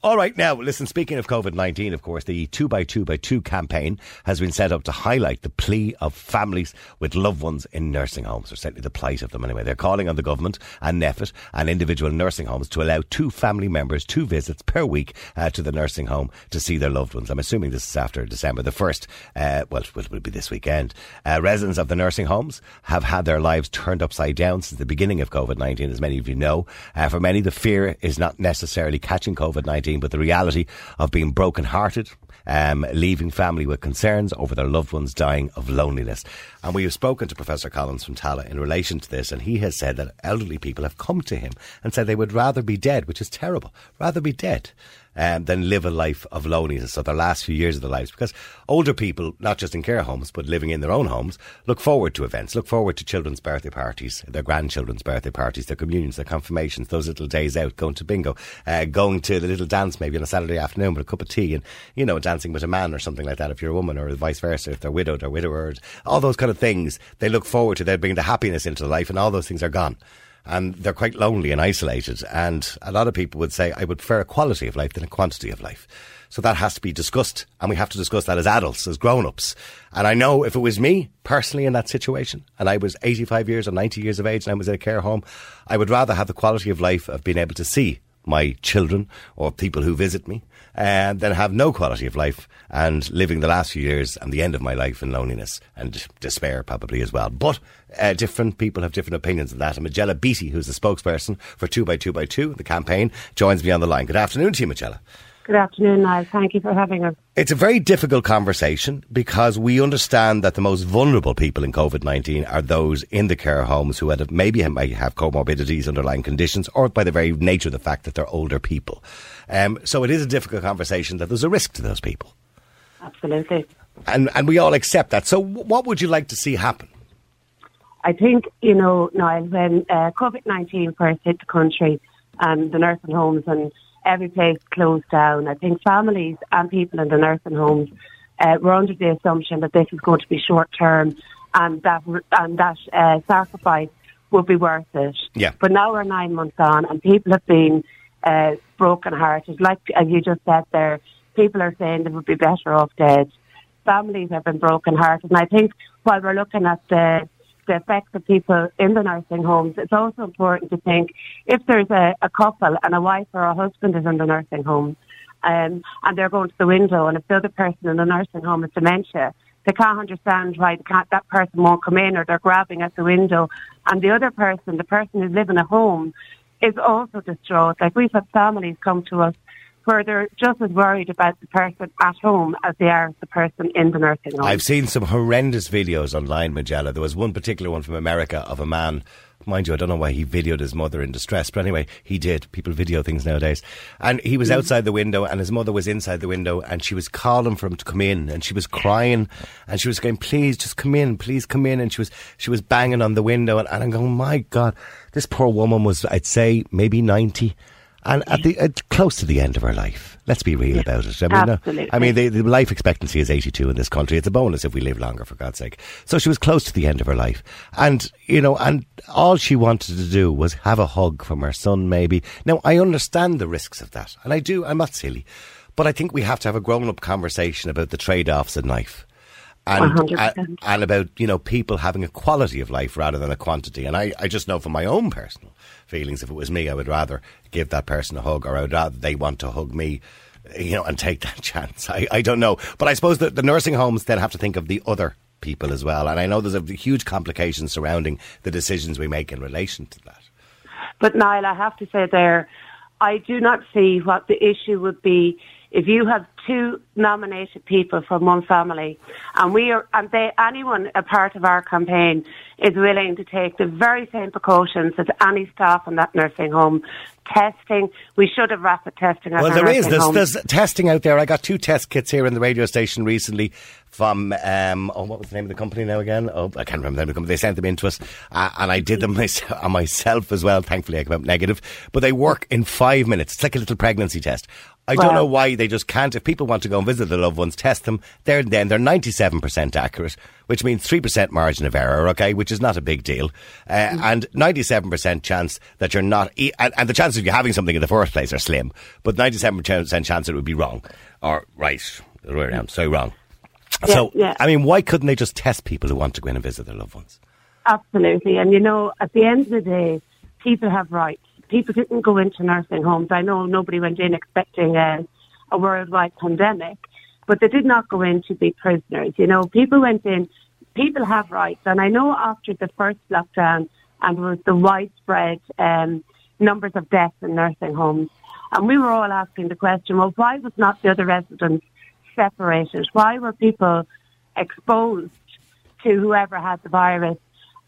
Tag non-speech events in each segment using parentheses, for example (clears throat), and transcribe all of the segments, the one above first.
All right, now, listen, speaking of COVID 19, of course, the 2x2x2 campaign has been set up to highlight the plea of families with loved ones in nursing homes, or certainly the plight of them anyway. They're calling on the government and NPHET and individual nursing homes to allow two family members two visits per week uh, to the nursing home to see their loved ones. I'm assuming this is after December the 1st. Uh, well, it will be this weekend. Uh, residents of the nursing homes have had their lives turned upside down since the beginning of COVID 19, as many of you know. Uh, for many, the fear is not necessarily catching COVID 19 but the reality of being broken-hearted, um, leaving family with concerns over their loved ones dying of loneliness. And we have spoken to Professor Collins from Tallaght in relation to this, and he has said that elderly people have come to him and said they would rather be dead, which is terrible, rather be dead um, than live a life of loneliness of the last few years of their lives. Because older people, not just in care homes, but living in their own homes, look forward to events, look forward to children's birthday parties, their grandchildren's birthday parties, their communions, their confirmations, those little days out, going to bingo, uh, going to the little dance maybe on a Saturday afternoon with a cup of tea and, you know, dancing with a man or something like that if you're a woman or vice versa, if they're widowed or widowers, all those kind of things they look forward to. They bring the happiness into the life and all those things are gone and they're quite lonely and isolated. And a lot of people would say, I would prefer a quality of life than a quantity of life. So that has to be discussed, and we have to discuss that as adults, as grown ups. And I know if it was me personally in that situation, and I was 85 years or 90 years of age and I was in a care home, I would rather have the quality of life of being able to see my children or people who visit me and then have no quality of life and living the last few years and the end of my life in loneliness and despair probably as well. But uh, different people have different opinions on that. And Majella Beatty, who's the spokesperson for 2x2x2, the campaign, joins me on the line. Good afternoon to you, Majella. Good afternoon, Niall. Thank you for having us. It's a very difficult conversation because we understand that the most vulnerable people in COVID 19 are those in the care homes who had, maybe might have comorbidities, underlying conditions, or by the very nature of the fact that they're older people. Um, so it is a difficult conversation that there's a risk to those people. Absolutely. And, and we all accept that. So, what would you like to see happen? I think, you know, Niall, when uh, COVID 19 first hit the country and the nursing homes and every place closed down, I think families and people in the nursing homes uh, were under the assumption that this is going to be short term and that, and that uh, sacrifice would be worth it. Yeah. But now we're nine months on and people have been uh, broken hearted. Like as you just said there, people are saying they would be better off dead. Families have been broken hearted. And I think while we're looking at the the effects of people in the nursing homes, it's also important to think if there's a, a couple and a wife or a husband is in the nursing home um, and they're going to the window and if the other person in the nursing home has dementia, they can't understand why can't, that person won't come in or they're grabbing at the window and the other person, the person who's living at home, is also distraught. Like we've had families come to us where they're just as worried about the person at home as they are the person in the nursing home. I've seen some horrendous videos online, Majella. There was one particular one from America of a man. Mind you, I don't know why he videoed his mother in distress, but anyway, he did. People video things nowadays. And he was mm. outside the window, and his mother was inside the window, and she was calling for him to come in, and she was crying, and she was going, "Please, just come in, please come in." And she was she was banging on the window, and, and I'm going, "My God, this poor woman was, I'd say, maybe ninety." And at the uh, close to the end of her life. Let's be real about it. I mean, Absolutely. I mean, the, the life expectancy is 82 in this country. It's a bonus if we live longer, for God's sake. So she was close to the end of her life, and you know, and all she wanted to do was have a hug from her son. Maybe now I understand the risks of that, and I do. I'm not silly, but I think we have to have a grown-up conversation about the trade-offs in life and, 100%. Uh, and about you know people having a quality of life rather than a quantity. And I, I just know from my own personal feelings, if it was me, I would rather give that person a hug, or I would rather they want to hug me, you know, and take that (laughs) chance. I, I don't know, but I suppose that the nursing homes then have to think of the other people as well. And I know there's a huge complication surrounding the decisions we make in relation to that. But Niall, I have to say there, I do not see what the issue would be if you have two nominated people from one family and we are and they anyone a part of our campaign is willing to take the very same precautions as any staff in that nursing home testing we should have rapid testing at Well, there is. There's, there's testing out there. I got two test kits here in the radio station recently from, um, oh, what was the name of the company now again? Oh, I can't remember the name of the company. They sent them in to us, uh, and I did them (laughs) myself, on myself as well. Thankfully, I came out negative. But they work in five minutes. It's like a little pregnancy test. I don't know why they just can't. If people want to go and visit their loved ones, test them. There and then they're 97% accurate, which means 3% margin of error, okay, which is not a big deal. Uh, Mm. And 97% chance that you're not, e- and, and the chances of you having something in the first place are slim, but 97% chance that it would be wrong. Or right, the way around, so wrong. Yeah, so, yeah. I mean, why couldn't they just test people who want to go in and visit their loved ones? Absolutely. And you know, at the end of the day, people have rights. People didn't go into nursing homes. I know nobody went in expecting a, a worldwide pandemic, but they did not go in to be prisoners. You know, people went in, people have rights. And I know after the first lockdown and was the widespread um, numbers of deaths in nursing homes, and we were all asking the question, well, why was not the other residents separated? Why were people exposed to whoever had the virus?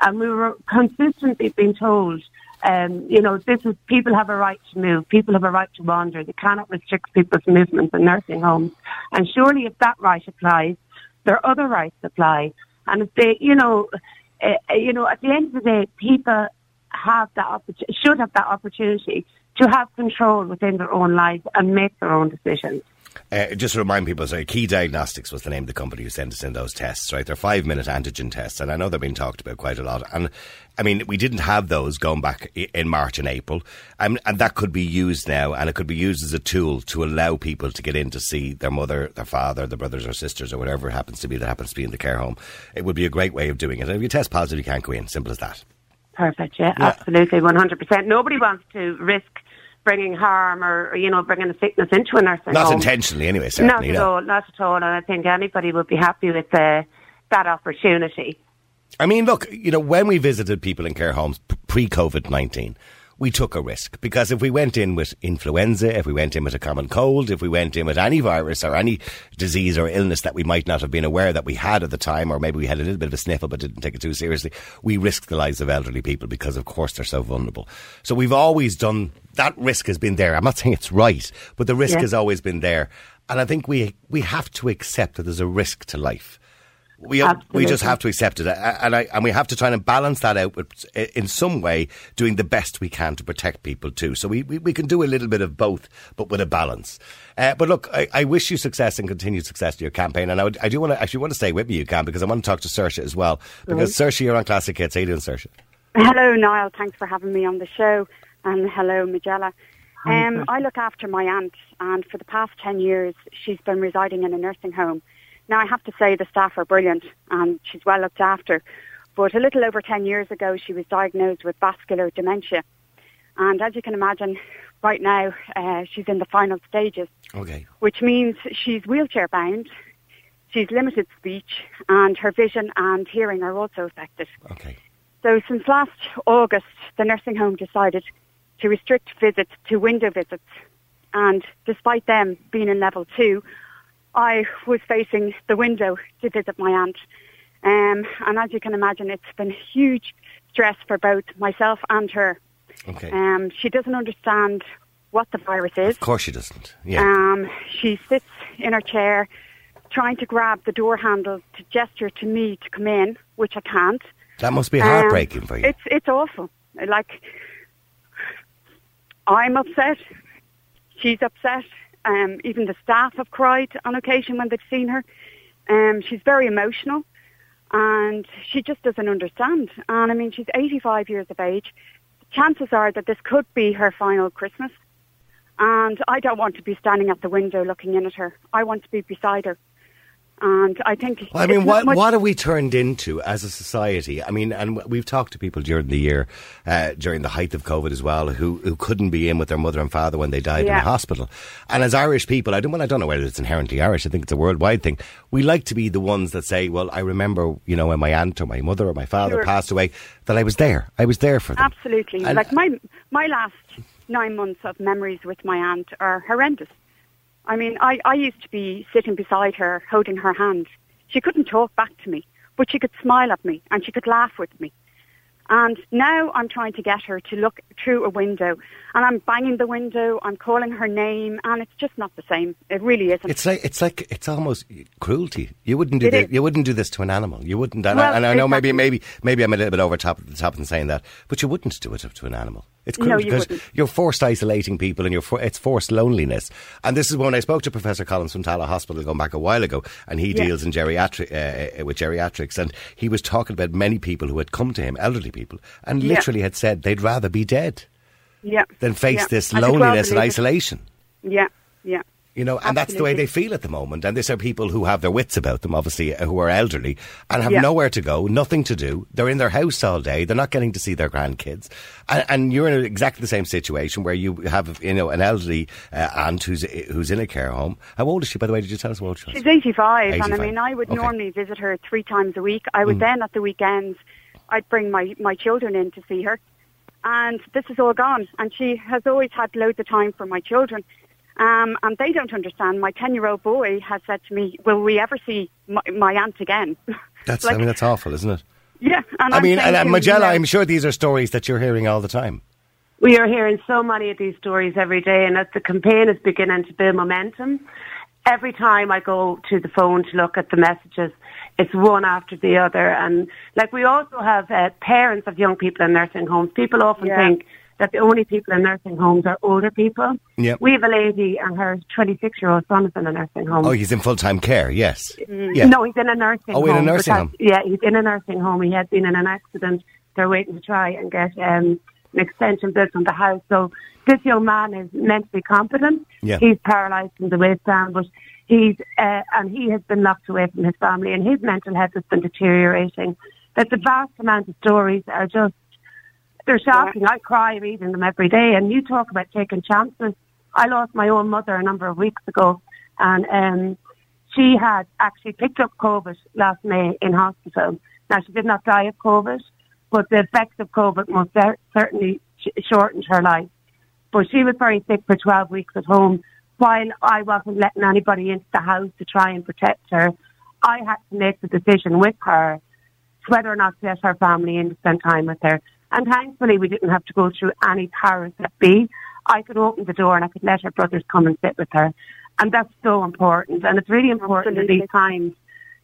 And we were consistently being told, um, you know, this is people have a right to move, people have a right to wander. They cannot restrict people's movements in nursing homes. And surely, if that right applies, their other rights apply. And if they, you know, uh, you know, at the end of the day, people have that opportunity, should have that opportunity to have control within their own lives and make their own decisions. Uh, just to remind people, sorry, Key Diagnostics was the name of the company who sent us in those tests, right? They're five minute antigen tests, and I know they're being talked about quite a lot. And I mean, we didn't have those going back in March and April, and, and that could be used now, and it could be used as a tool to allow people to get in to see their mother, their father, their brothers or sisters, or whatever it happens to be that happens to be in the care home. It would be a great way of doing it. And if you test positive, you can't go in. Simple as that. Perfect. Yeah, Yeah. absolutely, one hundred percent. Nobody wants to risk bringing harm or, or, you know bringing a sickness into a nursing Not home. intentionally, anyway. Not Certainly, at no. all. Not at all. And I think anybody would be happy with uh, that opportunity. I mean, look, you know, when we visited people in care homes pre COVID 19, we took a risk because if we went in with influenza, if we went in with a common cold, if we went in with any virus or any disease or illness that we might not have been aware that we had at the time, or maybe we had a little bit of a sniffle but didn't take it too seriously, we risked the lives of elderly people because, of course, they're so vulnerable. So we've always done that risk has been there. I'm not saying it's right, but the risk Yeah. has always been there. And I think we we have to accept that there's a risk to life. We, we just have to accept it, and I, and we have to try and balance that out with, in some way, doing the best we can to protect people too. So we, we, we can do a little bit of both, but with a balance. Uh, but look, I, I wish you success and continued success to your campaign, and I, would, I do want to actually want to stay with me, you can, because I want to talk to Saoirse as well. Because Saoirse, you're on Classic Hits. How you doing, Saoirse? Hello, Niall. Thanks for having me on the show. And hello, Majella. Um, I look after my aunt, and for the past 10 years, she's been residing in a nursing home. Now, I have to say the staff are brilliant, and she's well looked after. But a little over 10 years ago, she was diagnosed with vascular dementia. And as you can imagine, right now, uh, she's in the final stages Okay. which means she's wheelchair bound, she's limited speech, and her vision and hearing are also affected. Okay. So since last August, the nursing home decided to restrict visits to window visits. And despite them being in level two, I was facing the window to visit my aunt. Um, and as you can imagine, it's been huge stress for both myself and her. Okay. Um, she doesn't understand what the virus is. of course she doesn't. Yeah. Um, she sits in her chair trying to grab the door handle to gesture to me to come in, which I can't. that must be Um, heartbreaking for you. It's it's awful. Like I'm upset. She's upset. Um, even the staff have cried on occasion when they've seen her. Um, she's very emotional, and she just doesn't understand. And I mean, she's 85 years of age. Chances are that this could be her final Christmas. And I don't want to be standing at the window looking in at her. I want to be beside her. And I think. Well, I mean, what much- what have we turned into as a society? I mean, and we've talked to people during the year, uh, during the height of COVID as well, who who couldn't be in with their mother and father when they died in Yeah. the hospital. And as Irish people, I don't, well, I don't know whether it's inherently Irish. I think it's a worldwide thing. We like to be the ones that say, "Well, I remember, you know, when my aunt or my mother or my father Sure. passed away, that I was there. I was there for them." Absolutely. And- like my my last nine months of memories with my aunt are horrendous. I mean, I, I used to be sitting beside her, holding her hand. She couldn't talk back to me, but she could smile at me and she could laugh with me. And now I'm trying to get her to look through a window, and I'm banging the window. I'm calling her name, and it's just not the same. It really isn't. It's like it's like it's almost cruelty. You wouldn't do It this. is. You wouldn't do this to an animal. You wouldn't. And, Well, I, and I know maybe maybe maybe I'm a little bit over top the top in saying that, but you wouldn't do it to an animal. It's No, cruel you because wouldn't. you're forced isolating people and you're for, it's forced loneliness. And this is when I spoke to Professor Collins from Tallaght Hospital going back a while ago, and he Yeah. deals in geriatric uh, uh, with geriatrics, and he was talking about many people who had come to him, elderly people, and Yeah. literally had said they'd rather be dead Yeah. than face Yeah. this well loneliness and it. isolation. Yeah, yeah. You know, and that's the way they feel at the moment. And these are people who have their wits about them, obviously, uh, who are elderly and have Yeah. nowhere to go, nothing to do. They're in their house all day. They're not getting to see their grandkids. And, and you're in exactly the same situation where you have, you know, an elderly uh, aunt who's who's in a care home. How old is she, by the way? Did you tell us old she was? She's 85, 85, and I mean, I would Okay. Normally visit her three times a week. I would then, at the weekends, I'd bring my, my children in to see her. And this is all gone. And she has always had loads of time for my children. Um, and they don't understand. My 10 year old boy has said to me, Will we ever see my, my aunt again? (laughs) That's, Like- I mean, that's awful, isn't it? yeah. And I I'm mean, and, thinking, and you Majella, know, I'm sure these are stories that you're hearing all the time. We are hearing so many of these stories every day, and as the campaign is beginning to build momentum, every time I go to the phone to look at the messages, it's one after the other. And like we also have uh, parents of young people in nursing homes. People often Yeah. think that the only people in nursing homes are older people. Yep. We have a lady, and her 26-year-old son is in a nursing home. Oh, he's in full time care, yes. Yeah. Mm. No, he's in a nursing Oh, home. in a nursing because- home. Yeah, he's in a nursing home. He had been in an accident. They're waiting to try and get um, an extension built on the house. So this young man is mentally competent. Yeah. He's paralysed from the waist down, but he's uh, and he has been locked away from his family, and his mental health has been deteriorating. That the vast amount of stories are just they're shocking. I cry reading them every day. And you talk about taking chances. I lost my own mother a number of weeks ago, and um, she had actually picked up COVID last May in hospital. Now she did not die of COVID, but the effects of COVID most cer- certainly sh- shortened her life. But she was very sick for 12 weeks at home. While I wasn't letting anybody into the house to try and protect her, I had to make the decision with her whether or not to let her family in to spend time with her. And thankfully, we didn't have to go through any powers that be. I could open the door and I could let her brothers come and sit with her. And that's so important. And it's really important Absolutely. at these times,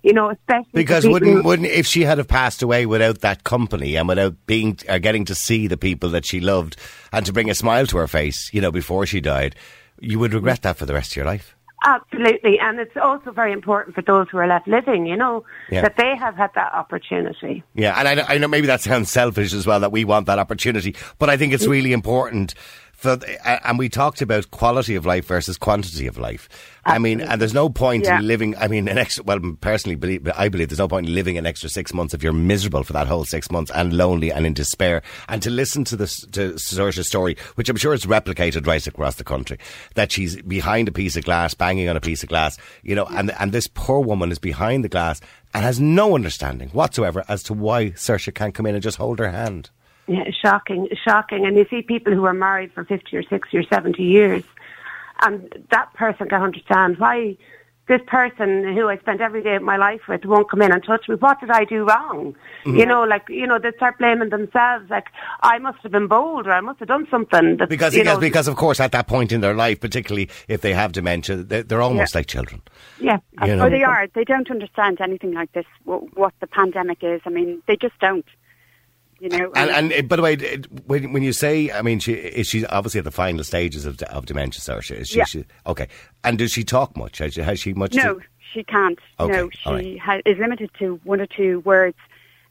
you know, especially Because wouldn't wouldn't if she had have passed away without that company and without being uh, getting to see the people that she loved and to bring a smile to her face, you know, before she died, you would regret that for the rest of your life. Absolutely. And it's also very important for those who are left living, you know, Yeah. that they have had that opportunity. Yeah, and I, I know maybe that sounds selfish as well that we want that opportunity, but I think it's mm. really important. For, and we talked about quality of life versus quantity of life. I mean, and there's no point Yeah. in living. I mean, an extra. Well, personally, believe, I believe there's no point in living an extra six months if you're miserable for that whole six months and lonely and in despair. And to listen to this to Saoirse's story, which I'm sure is replicated right across the country, that she's behind a piece of glass, banging on a piece of glass, you know, and and this poor woman is behind the glass and has no understanding whatsoever as to why Saoirse can't come in and just hold her hand. Yeah, shocking, shocking. And you see people who are married for 50 or 60 or 70 years, and that person can understand why this person who I spent every day of my life with won't come in and touch me. What did I do wrong? Mm-hmm. You know, like, you know, they start blaming themselves, like, I must have been bold or I must have done something. That, Because, because, know, because, of course, at that point in their life, particularly if they have dementia, they're, they're almost Yeah. like children. yeah, you know. Oh, they are. They don't understand anything like this, wh- what the pandemic is. I mean, they just don't. You know, And, and uh, by the way, when, when you say, I mean, she is she obviously at the final stages of, of dementia, Saoirse? Is she, Yeah. she? Okay. And does she talk much? Has she, has she much? no, To, she can't. Okay, no, she right. ha- is limited to one or two words.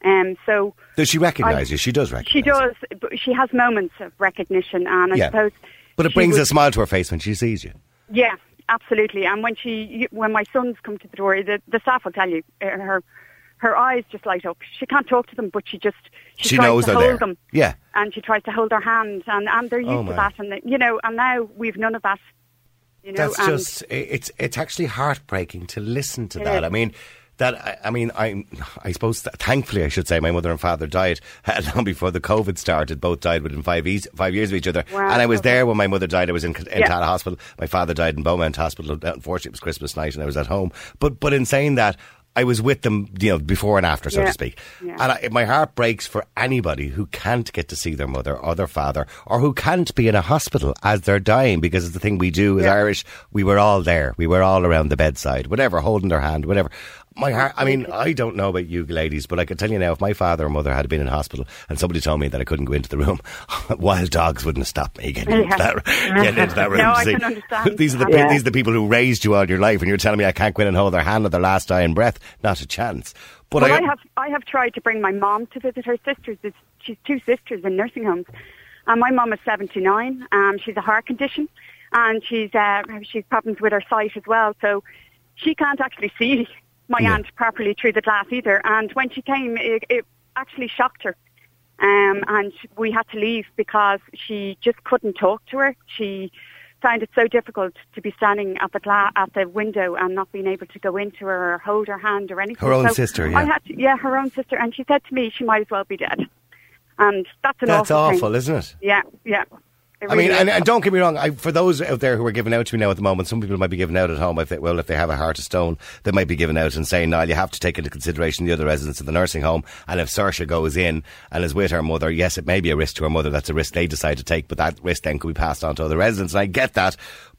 Um, so does she recognise you? She does recognise. she does. But she has moments of recognition, and I Yeah. suppose. But it brings would- a smile to her face when she sees you. Yeah, absolutely. And when she, when my sons come to the door, the, the staff will tell you uh, her, her eyes just light up. She can't talk to them, but she just she, She tries knows to they're hold there. them. Yeah. and she tries to hold their hand, and and they're oh used Oh, to that, and they, you know, and now we've none of that. You know, That's just it's it's actually heartbreaking to listen to that. is. I mean. That I, I mean, I I suppose that, thankfully I should say my mother and father died (laughs) long before the COVID started. Both died within five years, five years of each other. Wow, and I was there when my mother died. I was in, in Yeah. Tallaght Hospital. My father died in Beaumont Hospital. Unfortunately, it was Christmas night and I was at home. But but in saying that, I was with them, you know, before and after, so Yeah. to speak. Yeah. And I, my heart breaks for anybody who can't get to see their mother or their father, or who can't be in a hospital as they're dying, because it's the thing we do as Yeah. Irish. We were all there. We were all around the bedside, whatever, holding their hand, whatever. My heart. I mean, I don't know about you ladies, but I can tell you now, if my father or mother had been in hospital and somebody told me that I couldn't go into the room, (laughs) wild dogs wouldn't have stopped me getting into that, (laughs) getting into that room. (laughs) No, to I see. can understand. These are the Yeah. these are the people who raised you all your life, and you're telling me I can't go in and hold their hand at their last dying breath. Not a chance. But well, I, I have I have tried to bring my mom to visit her sisters. It's, she's two sisters in nursing homes, and my mom is seventy nine. Um, she's a heart condition, and she's uh, she's problems with her sight as well. So she can't actually see my Yeah. aunt properly through the glass either. And when she came, it, it actually shocked her. Um, and we had to leave because she just couldn't talk to her. She found it so difficult to be standing at the gla- at the window and not being able to go into her or hold her hand or anything. Her own So sister, I yeah. had to, yeah, her own sister, and she said to me she might as well be dead. And that's an that's awful, awful, isn't it? Yeah, yeah. I mean, and, and don't get me wrong. I, for those out there who are giving out to me now at the moment, some people might be giving out at home. If they, well, if they have a heart of stone, they might be giving out and saying, "No, you have to take into consideration the other residents of the nursing home." And if Saoirse goes in and is with her mother, yes, it may be a risk to her mother. That's a risk they decide to take, but that risk then could be passed on to other residents. And I get that,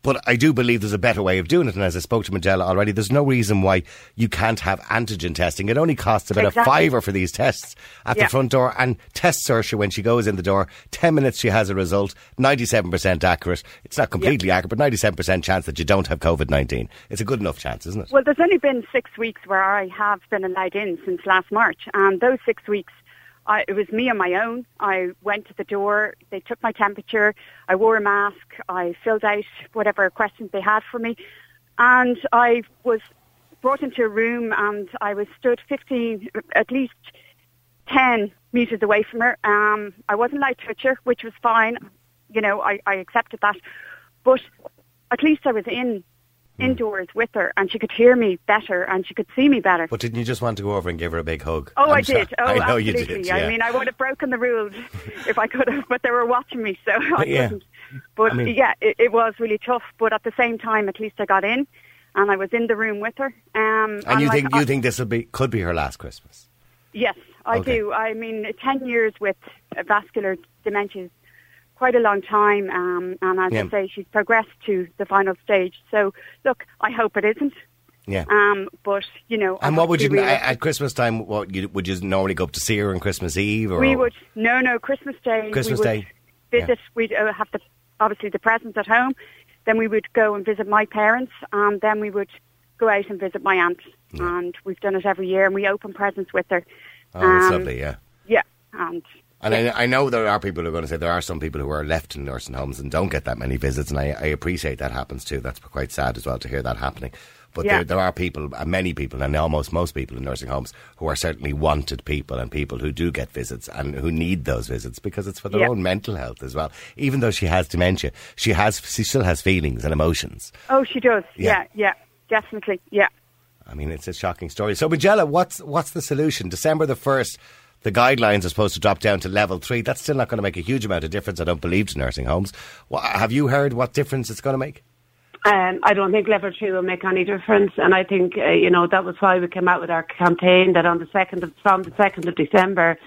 but I do believe there's a better way of doing it. And as I spoke to Majella already, there's no reason why you can't have antigen testing. It only costs about Exactly. a fiver for these tests at Yeah. the front door. And test Saoirse when she goes in the door. Ten minutes, she has a result. Ninety-seven percent accurate. It's not completely accurate, but ninety-seven percent chance that you don't have COVID nineteen. It's a good enough chance, isn't it? Well, there's only been six weeks where I have been allowed in since last March, and those six weeks, I, it was me on my own. I went to the door, they took my temperature, I wore a mask, I filled out whatever questions they had for me, and I was brought into a room and I was stood 15, at least 10 metres away from her. Um, I wasn't allowed to touch her, which was fine. You know, I, I accepted that. But at least I was in indoors with her and she could hear me better and she could see me better. But didn't you just want to go over and give her a big hug? Oh, I'm I did. Oh, (laughs) I know absolutely. you did. I mean, I would have broken the rules (laughs) if I could have, but they were watching me, so (laughs) I Yeah. couldn't. But I mean- yeah, it, it was really tough. But at the same time, at least I got in, and I was in the room with her. Um, and you like, think I- you think this will be could be her last Christmas? Yes, I Okay. do. I mean, 10 years with vascular dementia quite a long time. Um, and as Yeah. I say, she's progressed to the final stage. So, look, I hope it isn't. Yeah. Um, but, you know. And have what would you realistic. at Christmas time? What you, would you normally go up to see her on Christmas Eve? Or We would, no, no, Christmas Day. Christmas we would Day, Visit, we'd uh, have the, obviously the presents at home. Then we would go and visit my parents. And then we would go out and visit my aunt. And we've done it every year. And we open presents with her. Oh, that's Um, lovely. Yeah. Yeah. And And I, I know there are people who are going to say there are some people who are left in nursing homes and don't get that many visits, and I, I appreciate that happens too. That's quite sad as well to hear that happening. But Yeah. there, there are people, uh, many people, and almost most people in nursing homes who are certainly wanted people and people who do get visits and who need those visits because it's for their Yeah. own mental health as well. Even though she has dementia, she has she still has feelings and emotions. Oh, she does. Yeah. Yeah, yeah, definitely. Yeah. I mean, it's a shocking story. So, Majella, what's what's the solution? December the first, the guidelines are supposed to drop down to level three. That's still not going to make a huge amount of difference, I don't believe, to nursing homes. Have you heard what difference it's going to make? Um, I don't think level three will make any difference, and I think uh, you know that was why we came out with our campaign that on the second of, from the second of December,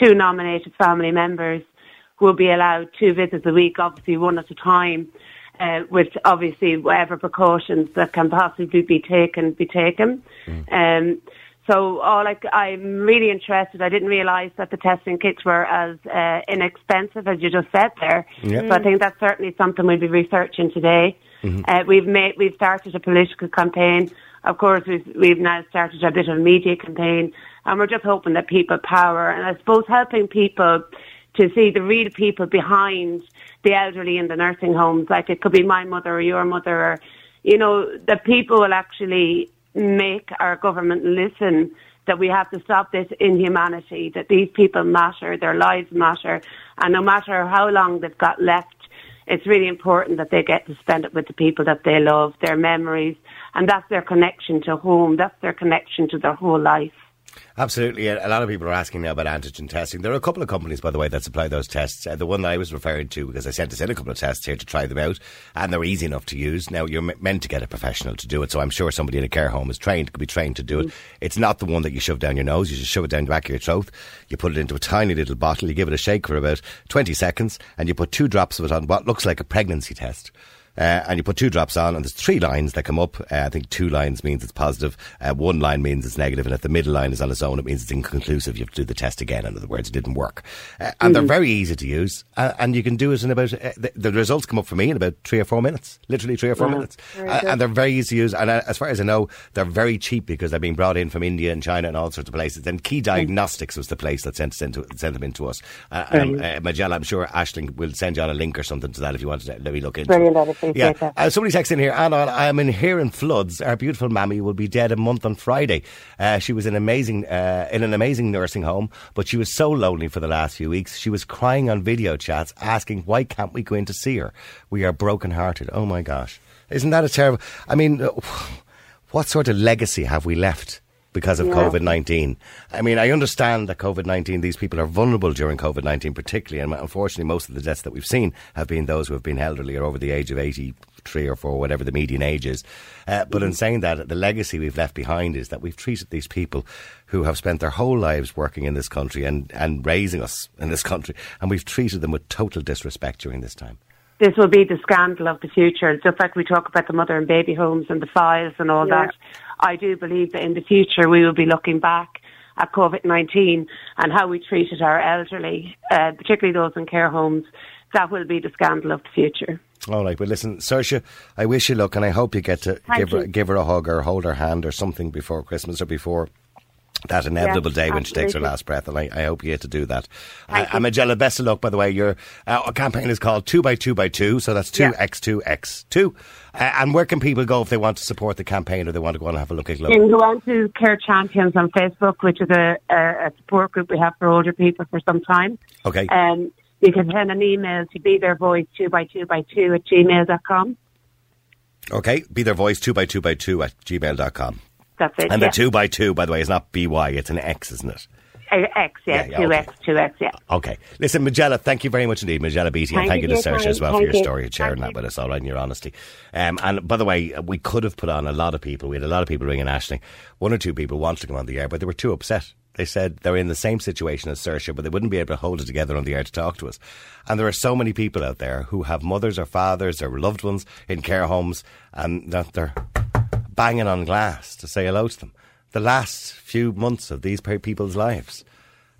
two nominated family members will be allowed two visits a week, obviously one at a time, uh, with obviously whatever precautions that can possibly be taken be taken. Um, so all I, I'm really interested. I didn't realise that the testing kits were as uh, inexpensive as you just said there. Yeah. So I think that's certainly something we'll be researching today. Uh, we've made we've started a political campaign. Of course, we've we've now started a bit of a media campaign, and we're just hoping that people power and I suppose helping people to see the real people behind the elderly in the nursing homes. Like it could be my mother or your mother, or you know, that people will actually make our government listen that we have to stop this inhumanity, that these people matter, their lives matter, and no matter how long they've got left, it's really important that they get to spend it with the people that they love, their memories, and that's their connection to home, that's their connection to their whole life. Absolutely. A lot of people are asking now about antigen testing. There are a couple of companies, by the way, that supply those tests. Uh, the one that I was referring to, because I sent us in a couple of tests here to try them out, and they're easy enough to use. Now, you're meant to get a professional to do it, so I'm sure somebody in a care home is trained, could be trained to do it. It's not the one that you shove down your nose. You just shove it down the back of your throat. You put it into a tiny little bottle. You give it a shake for about 20 seconds, and you put two drops of it on what looks like a pregnancy test. Uh, and you put two drops on, and there's three lines that come up. Uh, I think two lines means it's positive, uh, one line means it's negative, and if the middle line is on its own, it means it's inconclusive. You have to do the test again. In other words, it didn't work. Uh, and they're very easy to use, uh, and you can do it in about uh, the, the results come up for me in about three or four minutes, literally three or four minutes, and they're very easy to use. And as far as I know, they're very cheap because they're being brought in from India and China and all sorts of places. And Key Diagnostics was the place that sent, us into, sent them into us. Uh, and, uh, Majella, I'm sure Ashling will send you on a link or something to that if you want to let me look into Brilliant, it. Appreciate (laughs) yeah. that. Uh, somebody texted in here, Anna, I'm in here in floods. Our beautiful mammy will be dead a month on Friday. Uh, she was an amazing, uh, in an amazing nursing home, but she was so lonely for the last few weeks. She was crying on video chats, asking, why can't we go in to see her? We are broken-hearted. Oh my gosh. Isn't that a terrible, I mean, uh, (sighs) what sort of legacy have we left? Because of COVID 19. I mean, I understand that COVID 19, these people are vulnerable during COVID 19, particularly, and unfortunately, most of the deaths that we've seen have been those who have been elderly or over the age of 83 or 4, whatever the median age is. Uh, but in saying that, the legacy we've left behind is that we've treated these people who have spent their whole lives working in this country and, and raising us in this country, and we've treated them with total disrespect during this time. this will be the scandal of the future. Just like we talk about the mother and baby homes and the files and all Yeah. that, I do believe that in the future we will be looking back at COVID-19 and how we treated our elderly, uh, particularly those in care homes. That will be the scandal of the future. All right, well, listen, Saoirse, I wish you luck, and I hope you get to Thank give her, give her a hug or hold her hand or something before Christmas or before that inevitable Yes, day when she takes her last breath, and I, I hope you get to do that. Uh, Thank you. and Majella, best of luck, by the way. Your uh, campaign is called 2 by 2 by 2 so that's Yeah. 2x2x2. Uh, and where can people go if they want to support the campaign or they want to go and have a look at You it? can go on to Care Champions on Facebook, which is a, a, a support group we have for older people for some time. Okay. Um, you can send an email to be their voice 2 by 2 by 2 at gmail.com. Okay, be their voice 2 by 2 by 2 at gmail.com. That's it. And yeah. the 2 by 2 by the way, is not BY, it's an X, isn't it? Uh, X, yeah, Yeah, yeah, 2X, okay. 2X, yeah. Okay. Listen, Majella, thank you very much indeed, Majella Beatty, and thank you to for your Saoirse time. as well for your you. story and sharing that with us, all right, and your honesty. Um, and by the way, we could have put on a lot of people. We had a lot of people ringing Ashley. One or two people wanted to come on the air, but they were too upset. They said they're in the same situation as Saoirse, but they wouldn't be able to hold it together on the air to talk to us. And there are so many people out there who have mothers or fathers or loved ones in care homes, and that they're banging on glass to say hello to them. The last few months of these people's lives.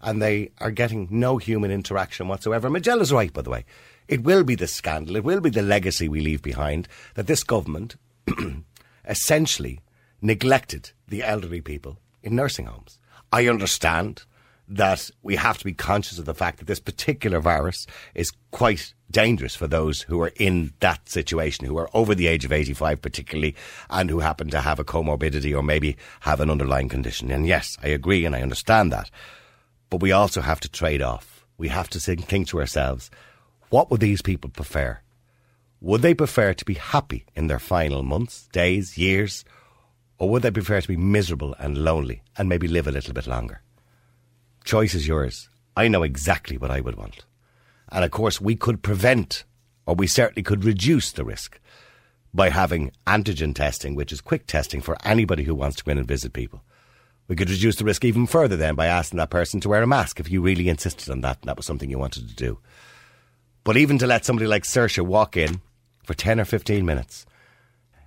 And they are getting no human interaction whatsoever. Majella's right, by the way. It will be the scandal, it will be the legacy we leave behind that this government (clears throat) essentially neglected the elderly people in nursing homes. I understand that we have to be conscious of the fact that this particular virus is quite dangerous for those who are in that situation, who are over the age of 85 particularly, and who happen to have a comorbidity or maybe have an underlying condition. And yes, I agree and I understand that. But we also have to trade off. We have to think to ourselves, what would these people prefer? Would they prefer to be happy in their final months, days, years? Or would they prefer to be miserable and lonely and maybe live a little bit longer? Choice is yours. I know exactly what I would want. And of course, we could prevent, or we certainly could reduce the risk by having antigen testing, which is quick testing for anybody who wants to go in and visit people. We could reduce the risk even further then by asking that person to wear a mask if you really insisted on that and that was something you wanted to do. But even to let somebody like Saoirse walk in for 10 or 15 minutes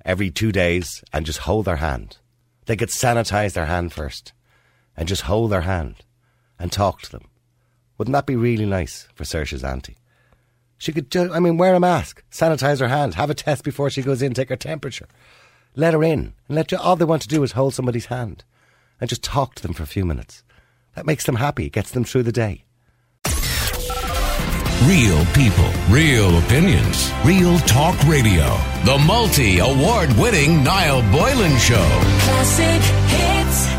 every two days and just hold their hand. They could sanitize their hand first and just hold their hand and talk to them. Wouldn't that be really nice for Saoirse's auntie? She could, ju- I mean, wear a mask, sanitize her hand, have a test before she goes in, take her temperature. Let her in and let you, all they want to do is hold somebody's hand and just talk to them for a few minutes. That makes them happy, gets them through the day. Real people, real opinions, real talk radio. The multi award winning Niall Boylan Show. Classic hits.